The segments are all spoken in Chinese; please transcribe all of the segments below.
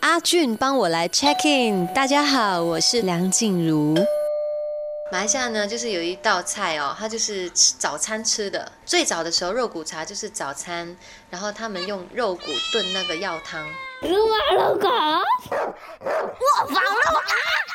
阿俊帮我来 check in。大家好，我是梁静茹。马来西亚呢，就是有一道菜哦，它就是吃早餐吃的。最早的时候，肉骨茶就是早餐，然后他们用肉骨炖那个药汤。我放了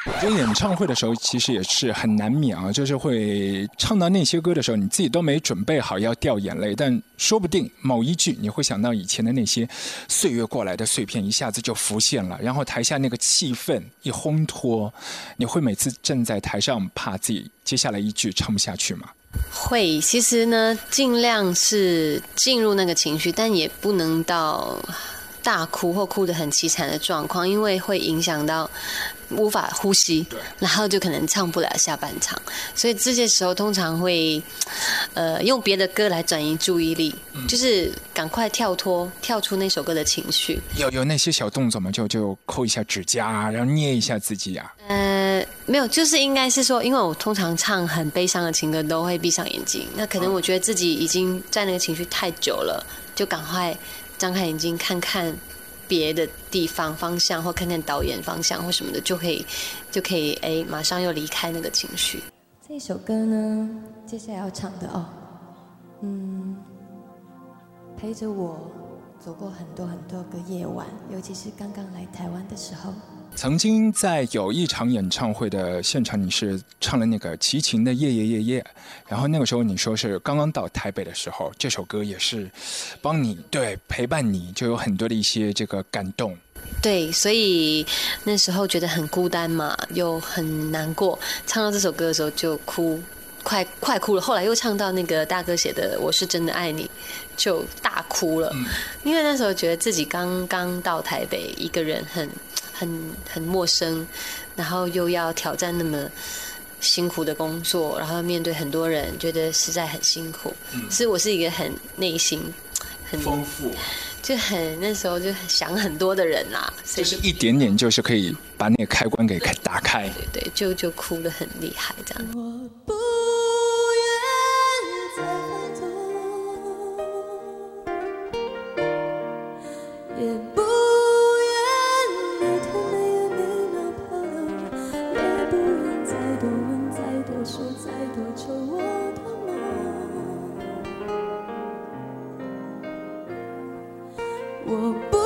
我觉得演唱会的时候其实也是很难免啊，就是会唱到那些歌的时候，你自己都没准备好要掉眼泪，但说不定某一句你会想到以前的那些岁月过来的碎片，一下子就浮现了。然后台下那个气氛一烘托，你会每次站在台上怕自己接下来一句唱不下去吗？会，其实呢，尽量是进入那个情绪，但也不能到。大哭或哭得很凄惨的状况，因为会影响到无法呼吸，然后就可能唱不了下半场。所以这些时候通常会，呃，用别的歌来转移注意力，就是赶快跳脱、跳出那首歌的情绪。有有那些小动作吗？就就抠一下指甲，然后捏一下自己啊？呃，没有，就是应该是说，因为我通常唱很悲伤的情歌都会闭上眼睛，那可能我觉得自己已经在那个情绪太久了，就赶快。张开眼睛看看别的地方方向，或看看导演方向或什么的，就可以就可以哎，马上又离开那个情绪。这首歌呢，接下来要唱的哦，嗯，陪着我走过很多很多个夜晚，尤其是刚刚来台湾的时候。曾经在有一场演唱会的现场，你是唱了那个齐秦的《夜夜夜夜》，然后那个时候你说是刚刚到台北的时候，这首歌也是帮你对陪伴你，就有很多的一些这个感动。对，所以那时候觉得很孤单嘛，又很难过，唱到这首歌的时候就哭，快快哭了。后来又唱到那个大哥写的《我是真的爱你》，就大哭了，因为那时候觉得自己刚刚到台北，一个人很。很很陌生，然后又要挑战那么辛苦的工作，然后面对很多人，觉得实在很辛苦。所以我是一个很内心很丰富，就很那时候就很想很多的人啦。就是一点点，就是可以把那个开关给开打开。对对，就就哭得很厉害这样。我不我不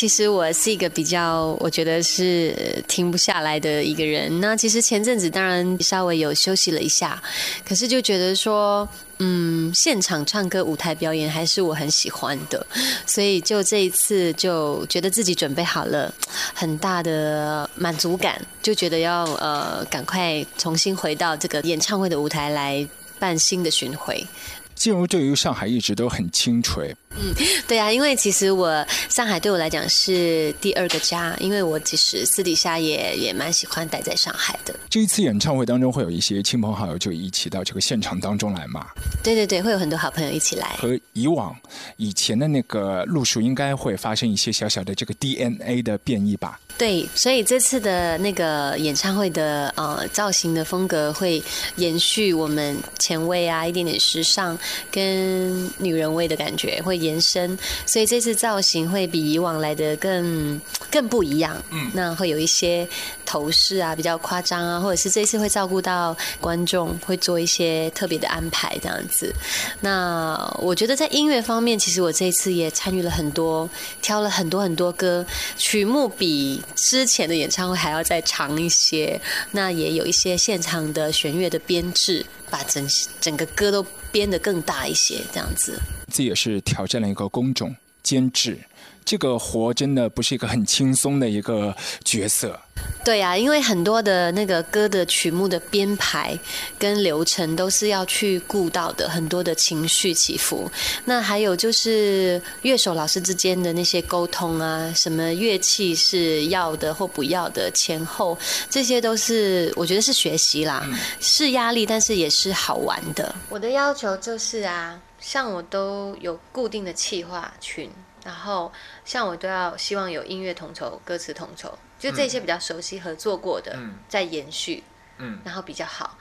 其实我是一个比较，我觉得是停不下来的一个人。那其实前阵子当然稍微有休息了一下，可是就觉得说，嗯，现场唱歌、舞台表演还是我很喜欢的，所以就这一次就觉得自己准备好了，很大的满足感，就觉得要呃赶快重新回到这个演唱会的舞台来办新的巡回。静茹对于上海一直都很清垂。嗯，对啊，因为其实我上海对我来讲是第二个家，因为我其实私底下也也蛮喜欢待在上海的。这一次演唱会当中会有一些亲朋好友就一起到这个现场当中来嘛？对对对，会有很多好朋友一起来。和以往以前的那个路数应该会发生一些小小的这个 DNA 的变异吧？对，所以这次的那个演唱会的呃造型的风格会延续我们前卫啊，一点点时尚跟女人味的感觉会。延伸，所以这次造型会比以往来的更更不一样。嗯，那会有一些头饰啊，比较夸张啊，或者是这次会照顾到观众，会做一些特别的安排这样子。那我觉得在音乐方面，其实我这一次也参与了很多，挑了很多很多歌，曲目比之前的演唱会还要再长一些。那也有一些现场的弦乐的编制，把整整个歌都编得更大一些，这样子。这也是挑战了一个工种监制，这个活真的不是一个很轻松的一个角色。对呀、因为很多的那个歌的曲目的编排跟流程都是要去顾到的，很多的情绪起伏。那还有就是乐手老师之间的那些沟通啊，什么乐器是要的或不要的，前后这些都是我觉得是学习啦，是压力，但是也是好玩的。我的要求就是啊，像我都有固定的企划群，然后像我都要希望有音乐统筹、歌词统筹，就这些比较熟悉合作过的，嗯在延续，嗯，然后比较好。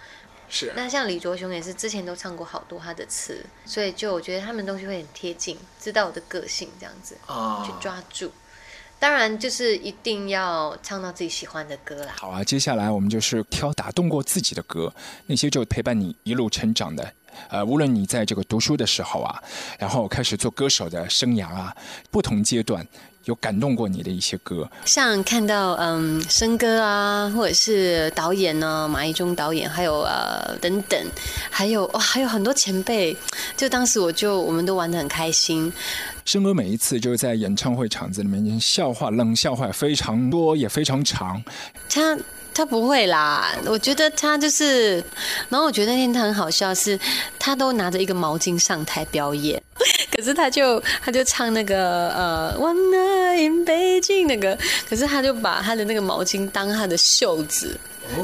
是那像李卓雄也是之前都唱过好多他的词，所以就我觉得他们东西会很贴近，知道我的个性这样子啊去抓住。当然就是一定要唱到自己喜欢的歌啦。好啊，接下来我们就是挑打动过自己的歌，那些就陪伴你一路成长的。呃，无论你在这个读书的时候啊，然后开始做歌手的生涯啊，不同阶段有感动过你的一些歌，像看到嗯生哥啊，或者是导演呢，马一中导演，还有呃等等，还有哇、还有很多前辈，就当时我就我们都玩得很开心。生哥每一次就是在演唱会场子里面，笑话冷笑话非常多，也非常长。他他不会啦，我觉得他就是，然后我觉得那天他很好笑是，他都拿着一个毛巾上台表演，可是他就他就唱那个呃《One Night in 北京》那个，可是他就把他的那个毛巾当他的袖子。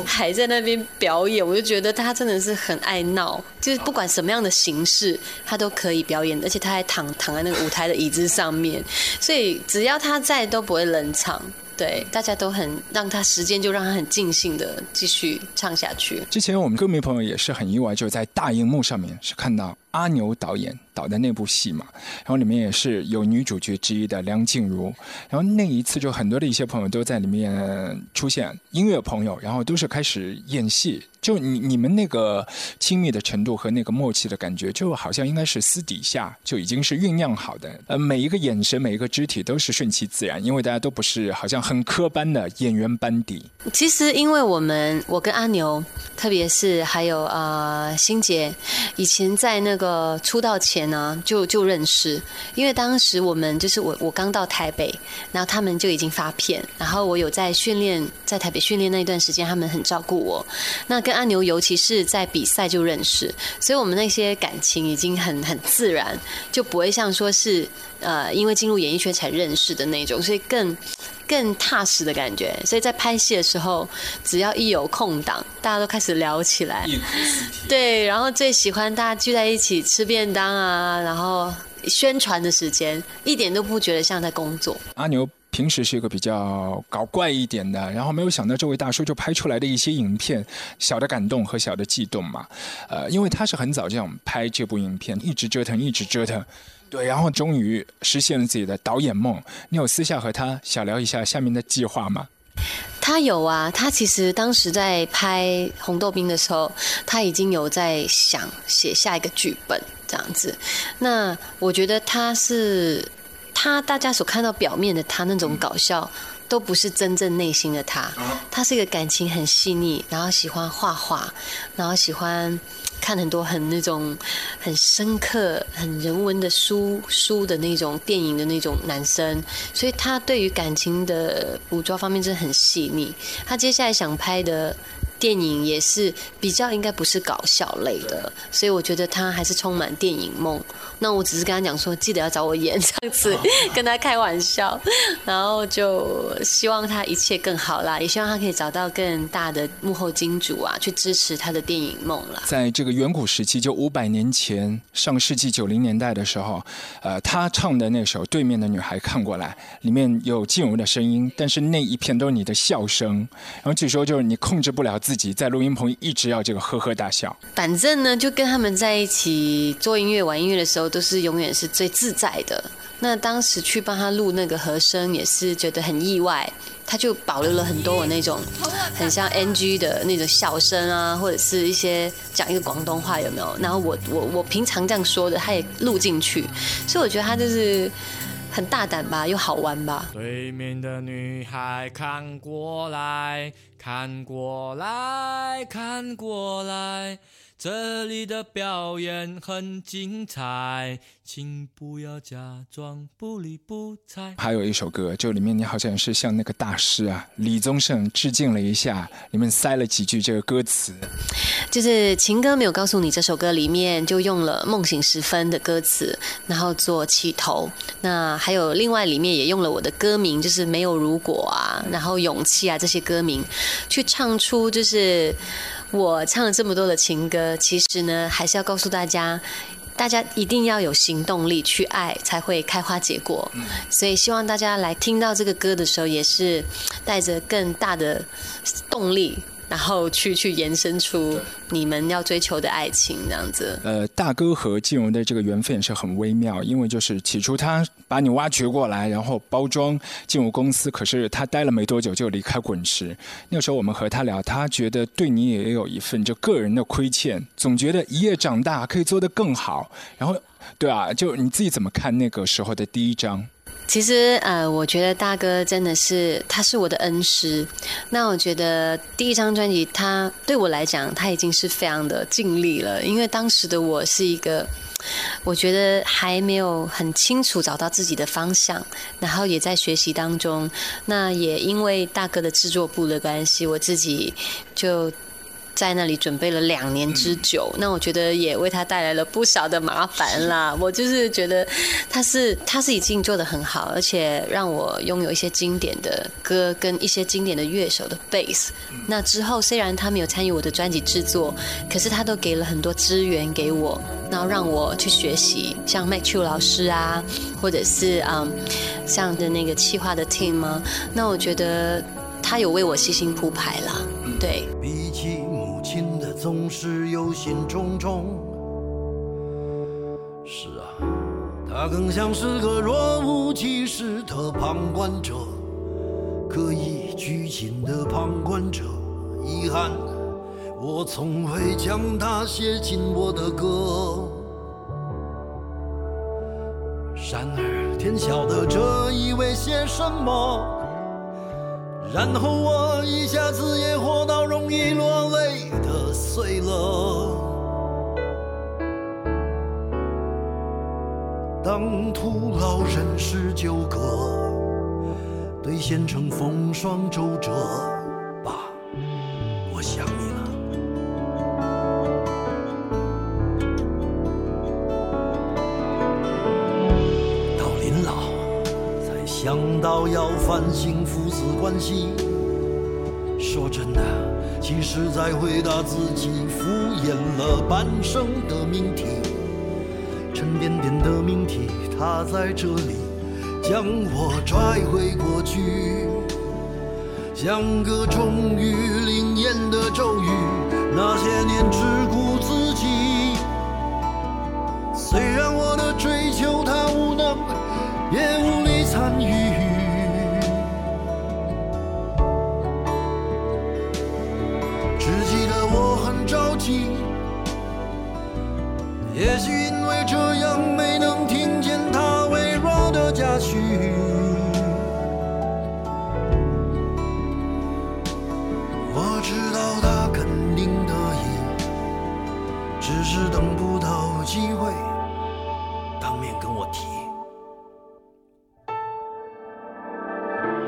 还在那边表演，我就觉得他真的是很爱闹，就是不管什么样的形式，他都可以表演，而且他还躺躺在那个舞台的椅子上面，所以只要他在都不会冷场。对，大家都很让他时间就让他很尽兴的继续唱下去。之前我们歌迷朋友也是很意外，就在大荧幕上面是看到阿牛导演导的那部戏嘛，然后里面也是有女主角之一的梁静茹，然后那一次就很多的一些朋友都在里面出现，音乐朋友，然后都是开始演戏，就你你们那个亲密的程度和那个默契的感觉，就好像应该是私底下就已经是酝酿好的，呃，每一个眼神每一个肢体都是顺其自然，因为大家都不是好像很科班的演员班底，其实，因为我们我跟阿牛，特别是还有呃欣杰，以前在那个出道前呢、就就认识，因为当时我们就是我我刚到台北，然后他们就已经发片，然后我有在训练，在台北训练那段时间，他们很照顾我。那跟阿牛，尤其是在比赛就认识，所以我们那些感情已经很很自然，就不会像说是呃因为进入演艺圈才认识的那种，所以更。更踏实的感觉，所以在拍戏的时候，只要一有空档，大家都开始聊起来。对，然后最喜欢大家聚在一起吃便当啊，然后宣传的时间，一点都不觉得像在工作。阿牛平时是一个比较搞怪一点的，然后没有想到这位大叔就拍出来的一些影片，小的感动和小的悸动嘛。呃，因为他是很早这样拍这部影片，一直折腾，一直折腾。对，然后终于实现了自己的导演梦。你有私下和他小聊一下下面的计划吗？他有啊，他其实当时在拍《红豆冰》的时候，他已经有在想写下一个剧本这样子。那我觉得他是他大家所看到表面的他那种搞笑，都不是真正内心的他。他是一个感情很细腻，然后喜欢画画，然后喜欢。看很多很那种很深刻、很人文的书书的那种电影的那种男生，所以他对于感情的捕捉方面真的很细腻。他接下来想拍的电影也是比较应该不是搞笑类的，所以我觉得他还是充满电影梦。那我只是跟他讲说，记得要找我演，这样子 跟他开玩笑，然后就希望他一切更好啦，也希望他可以找到更大的幕后金主啊，去支持他的电影梦啦。在这个远古时期，就五百年前，上世纪九零年代的时候，呃，他唱的那首《对面的女孩看过来》，里面有静茹的声音，但是那一片都是你的笑声，然后据说就是你控制不了自己，自己在录音棚一直要这个呵呵大笑。反正呢，就跟他们在一起做音乐、玩音乐的时候，都是永远是最自在的。那当时去帮他录那个和声，也是觉得很意外。他就保留了很多我那种很像 NG 的那种笑声啊，或者是一些讲一个广东话有没有？然后我我我平常这样说的，他也录进去，所以我觉得他就是很大胆吧，又好玩吧。对面的女孩看过来，看过来，看过来，这里的表演很精彩，请不要假装不理不睬。还有一首歌，就里面你好像是向那个大师啊李宗盛致敬了一下，里面塞了几句这个歌词。就是情歌没有告诉你，这首歌里面就用了《梦醒时分》的歌词，然后做起头。那还有另外里面也用了我的歌名，就是没有如果啊，然后勇气啊这些歌名，去唱出就是我唱了这么多的情歌，其实呢还是要告诉大家。大家一定要有行动力去爱，才会开花结果。所以希望大家来听到这个歌的时候，也是带着更大的动力。然后去去延伸出你们要追求的爱情这样子。呃，大哥和静茹的这个缘分也是很微妙，因为就是起初他把你挖掘过来，然后包装进入公司，可是他待了没多久就离开滚石。那个时候我们和他聊，他觉得对你也有一份就个人的亏欠，总觉得一夜长大可以做得更好。然后，对啊，就你自己怎么看那个时候的第一章？其实，呃，我觉得大哥真的是，他是我的恩师。那我觉得第一张专辑，他对我来讲，他已经是非常的尽力了。因为当时的我是一个，我觉得还没有很清楚找到自己的方向，然后也在学习当中。那也因为大哥的制作部的关系，我自己就。在那里准备了两年之久，那我觉得也为他带来了不少的麻烦啦。我就是觉得他是他是已经做的很好，而且让我拥有一些经典的歌跟一些经典的乐手的 bass。那之后虽然他没有参与我的专辑制作，可是他都给了很多资源给我，然后让我去学习，像 Mac Chu 老师啊，或者是嗯像的那个企划的 team 吗？那我觉得他有为我细心铺排啦，对。总是忧心忡忡，是啊，他更像是个若无其事的旁观者，刻意拘谨的旁观者。遗憾，我从未将他写进我的歌。然而，天晓得这意味些什么。然后我一下子也活到容易落泪的岁了。当徒劳人事纠葛，兑现成风霜周折，爸，我想你了。到临老才想到要反省父子关系。说真的，其实在回答自己敷衍了半生的命题，沉甸甸的命题，它在这里将我拽回过去，像个终于灵验的咒语。那些年只顾自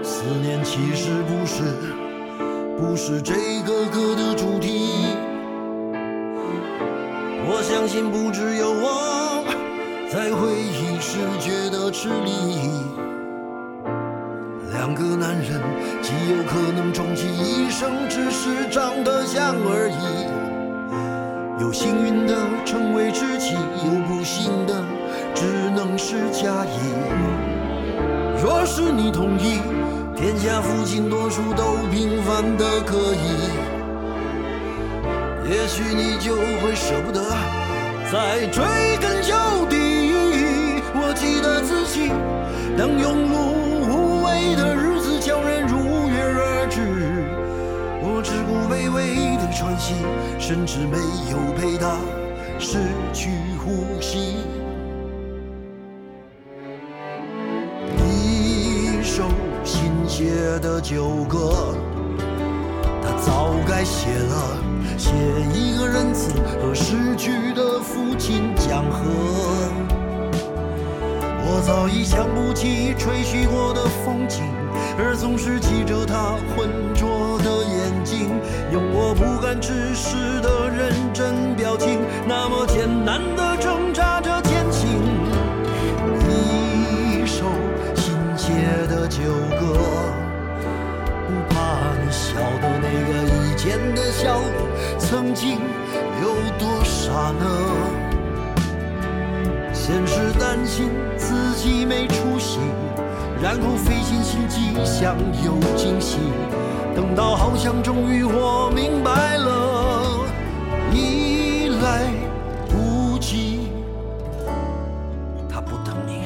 思念其实不是，不是这个歌的主题。我相信不只有我在回忆时觉得吃力。两个男人极有可能终其一生只是长得像而已。有幸运的成为知己，有不幸的只能是假意。若是你同意，天下父亲多数都平凡的可以。也许你就会舍不得再追根究底。我记得自己，当庸碌无为的日子叫人如约而至，我只顾卑微的喘息，甚至没有陪他失去呼吸。写的旧歌。他早该写了，写一个仁慈和逝去的父亲讲和。我早已想不起吹嘘过的风景，而总是记着他浑浊的眼睛，用我不敢直视的认真表情，那么艰难的前的笑曾经有多傻呢？先是担心自己没出息，然后费尽心机想有惊喜，等到好像终于我明白了，已来不及。他不等你，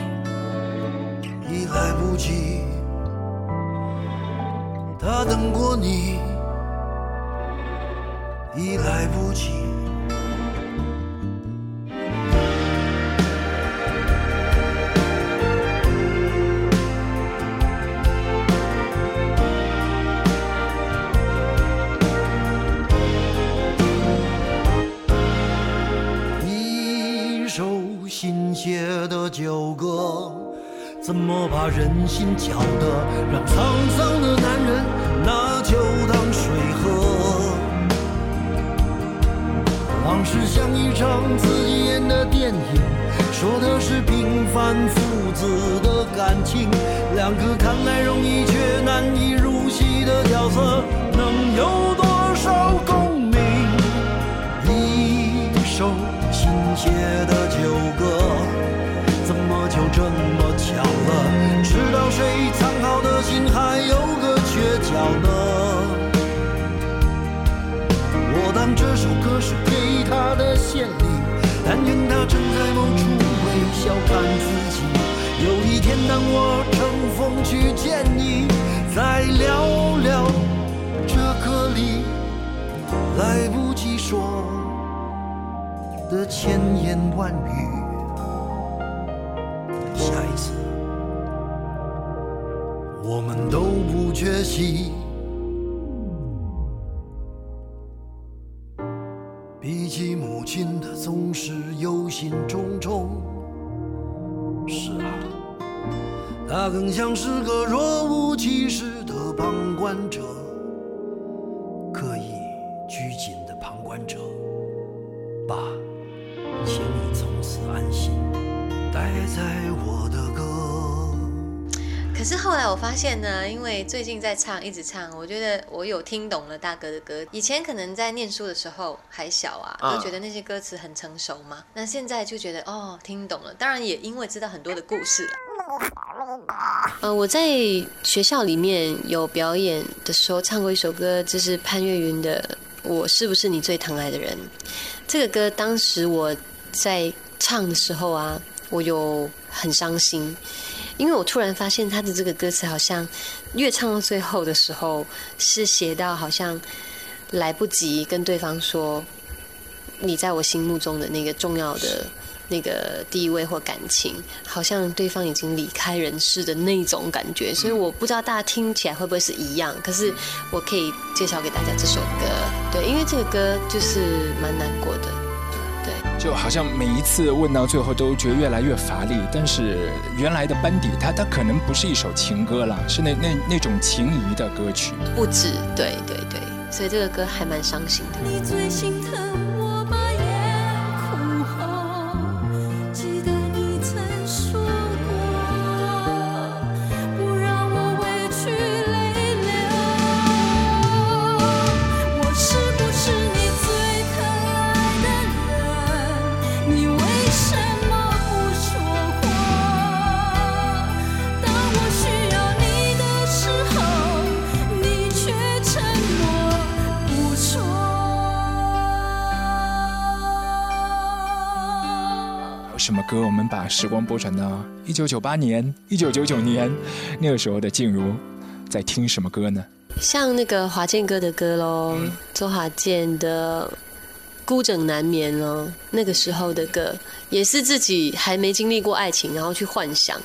已来不及。他等过你，来不及。一首新写的旧歌，怎么把人心搅得让沧桑的场自己演的电影，说的是平凡父子的感情，两个看来容易却难以入戏的角色，能有多少共鸣？一首新写的的献礼，但愿他正在某处微笑看自己。有一天当我乘风去见你，再聊聊这歌里来不及说的千言万语。下一次，我们都不缺席。心重重。是啊，他更像是个若无其事的旁观者，是后来我发现呢，因为最近在唱，一直唱，我觉得我有听懂了大哥的歌。以前可能在念书的时候还小啊，嗯就觉得那些歌词很成熟嘛。那现在就觉得哦，听懂了。当然也因为知道很多的故事啊。呃，我在学校里面有表演的时候唱过一首歌，就是潘越云的《我是不是你最疼爱的人》。这个歌当时我在唱的时候啊，我有很伤心，因为我突然发现他的这个歌词好像越唱到最后的时候，是写到好像来不及跟对方说你在我心目中的那个重要的那个地位或感情，好像对方已经离开人世的那种感觉，所以我不知道大家听起来会不会是一样，可是我可以介绍给大家这首歌，对，因为这个歌就是蛮难过的，对。就好像每一次问到最后都觉得越来越乏力，但是原来的班底它它可能不是一首情歌了，是那那那种情谊的歌曲。不止，对对对，所以这个歌还蛮伤心的。你最心疼把时光拨转到一九九八年、一九九九年，那个时候的静茹在听什么歌呢？像那个华健哥的歌喽，周华健的《孤枕难眠》哦，那个时候的歌也是自己还没经历过爱情，然后去幻想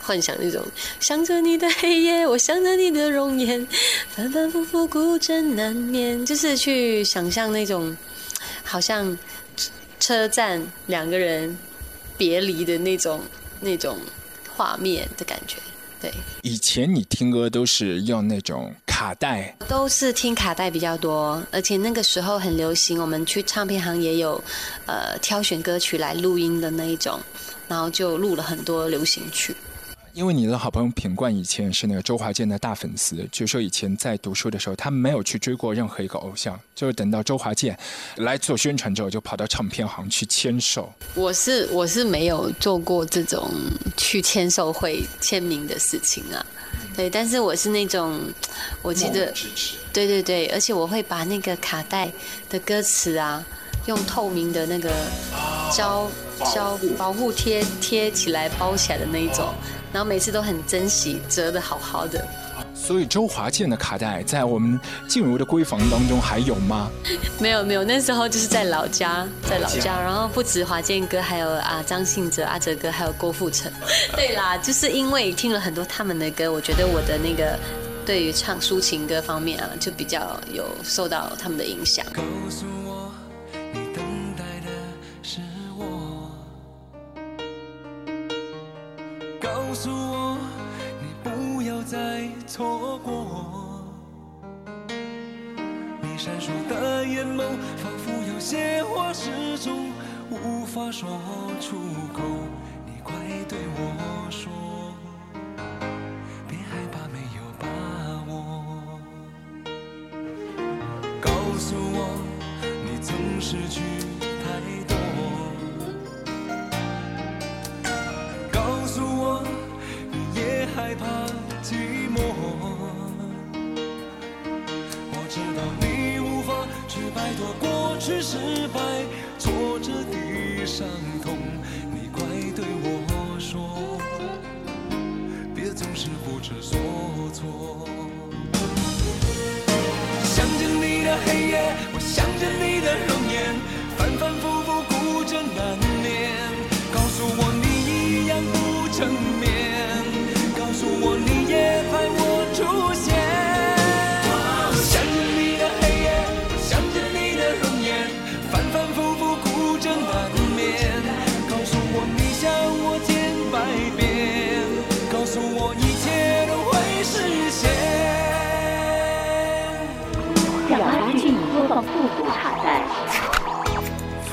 幻想那种想着你的黑夜，我想着你的容颜，反反复复孤枕难眠，就是去想象那种好像车站两个人别离的那种那种画面的感觉。对，以前你听歌都是用那种卡带，都是听卡带比较多，而且那个时候很流行，我们去唱片行也有呃挑选歌曲来录音的那一种，然后就录了很多流行曲。因为你的好朋友品冠以前是那个周华健的大粉丝，据说以前在读书的时候，他没有去追过任何一个偶像，就是等到周华健来做宣传之后，就跑到唱片行去签售。我是我是没有做过这种去签售会签名的事情啊，对，但是我是那种，我记得，对对对，而且我会把那个卡带的歌词啊，用透明的那个胶胶保护贴贴起来包起来的那一种，然后每次都很珍惜，折的好好的。所以周华健的卡带在我们静茹的闺房当中还有吗？没有没有，那时候就是在老家，在老家，然后不止华健哥，还有啊张信哲、阿哲哥，还有郭富城。对啦，就是因为听了很多他们的歌，我觉得我的那个对于唱抒情歌方面啊，就比较有受到他们的影响。告诉错过。你闪烁的眼眸，仿佛有些话始终无法说出口。你快对我说，伤痛。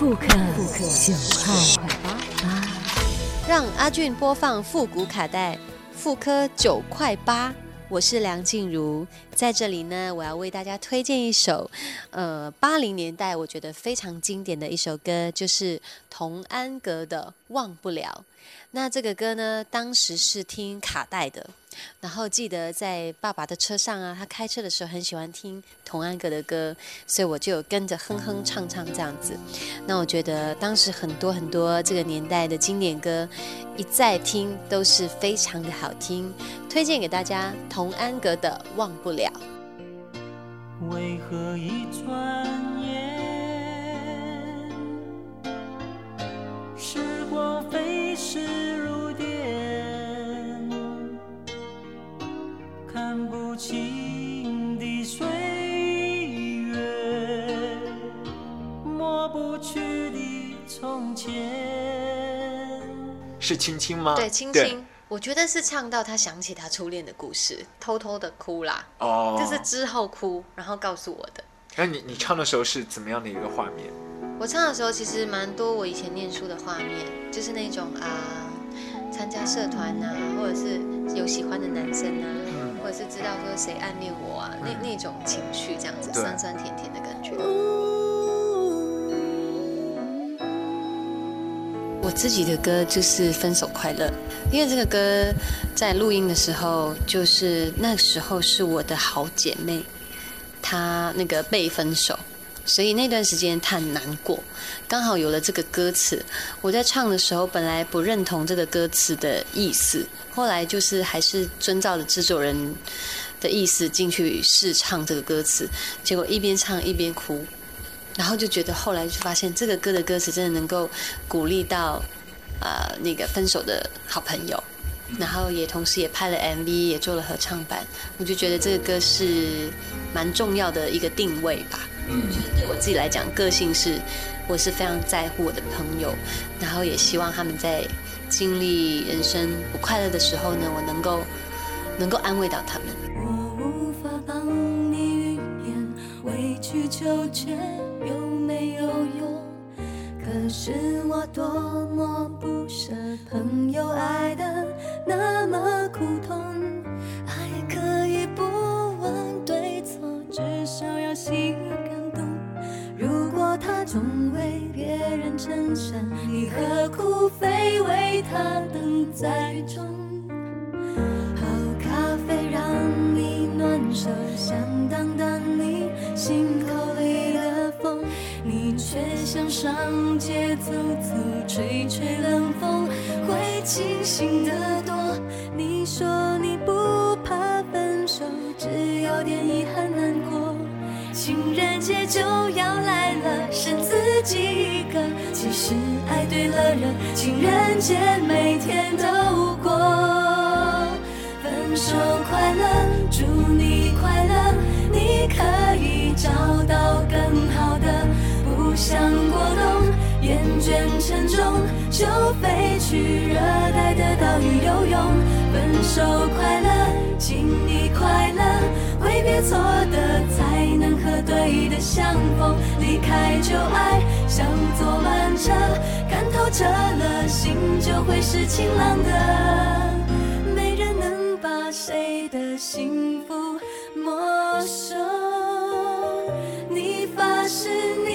复刻九块八。让阿俊播放复古卡带，复刻九块八。我是梁静茹，在这里呢，我要为大家推荐一首，呃，八零年代我觉得非常经典的一首歌，就是童安格的《忘不了》。那这个歌呢，当时是听卡带的，然后记得在爸爸的车上啊，他开车的时候很喜欢听童安格的歌，所以我就跟着哼哼唱唱这样子。那我觉得当时很多很多这个年代的经典歌，一再听都是非常的好听，推荐给大家童安格的《忘不了》。为何一转眼，时光飞逝看不清的岁月，抹不去的从前。是青青吗？对，青青，我觉得是唱到他想起他初恋的故事，偷偷的哭啦，哦就是之后哭，然后告诉我的。那你你唱的时候是怎么样的一个画面？我唱的时候其实蛮多我以前念书的画面，就是那种啊，参加社团啊，或者是有喜欢的男生啊，或者是知道说谁暗恋我啊，那那种情绪这样子，酸酸甜甜的感觉。我自己的歌就是《分手快乐》，因为这个歌在录音的时候，就是那时候是我的好姐妹，她那个被分手，所以那段时间她很难过，刚好有了这个歌词。我在唱的时候，本来不认同这个歌词的意思，后来就是还是遵照着制作人的意思进去试唱这个歌词，结果一边唱一边哭。然后就觉得后来就发现这个歌的歌词真的能够鼓励到呃那个分手的好朋友，然后也同时也拍了 MV，也做了合唱版。我就觉得这个歌是蛮重要的一个定位吧。嗯，对我自己来讲，个性是我是非常在乎我的朋友，然后也希望他们在经历人生不快乐的时候呢，我能够能够安慰到他们。我无法帮你预言，委曲求全有没有用？可是我多么不舍朋友爱的那么苦痛，爱可以不问对错，至少要心。总为别人撑伞，你何苦非为他等在雨中？好咖啡让你暖手，想挡挡你心口里的风，你却想上街走走，吹吹冷风，会清醒得多。你说节就要来了，剩自己一个。其实爱对了人，情人节每天都过。分手快乐，祝你快乐，你可以找到更好的。不想过冬，厌倦沉重，就飞去热带的岛屿游泳。分手快乐，请你快乐，挥别错的，才和对的相逢。离开旧爱，像坐慢车，看透彻了，心就会是晴朗的。没人能把谁的幸福没收。你发誓你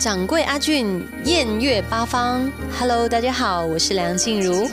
掌柜阿俊，宴乐八方，Hello，大家好，我是梁静茹。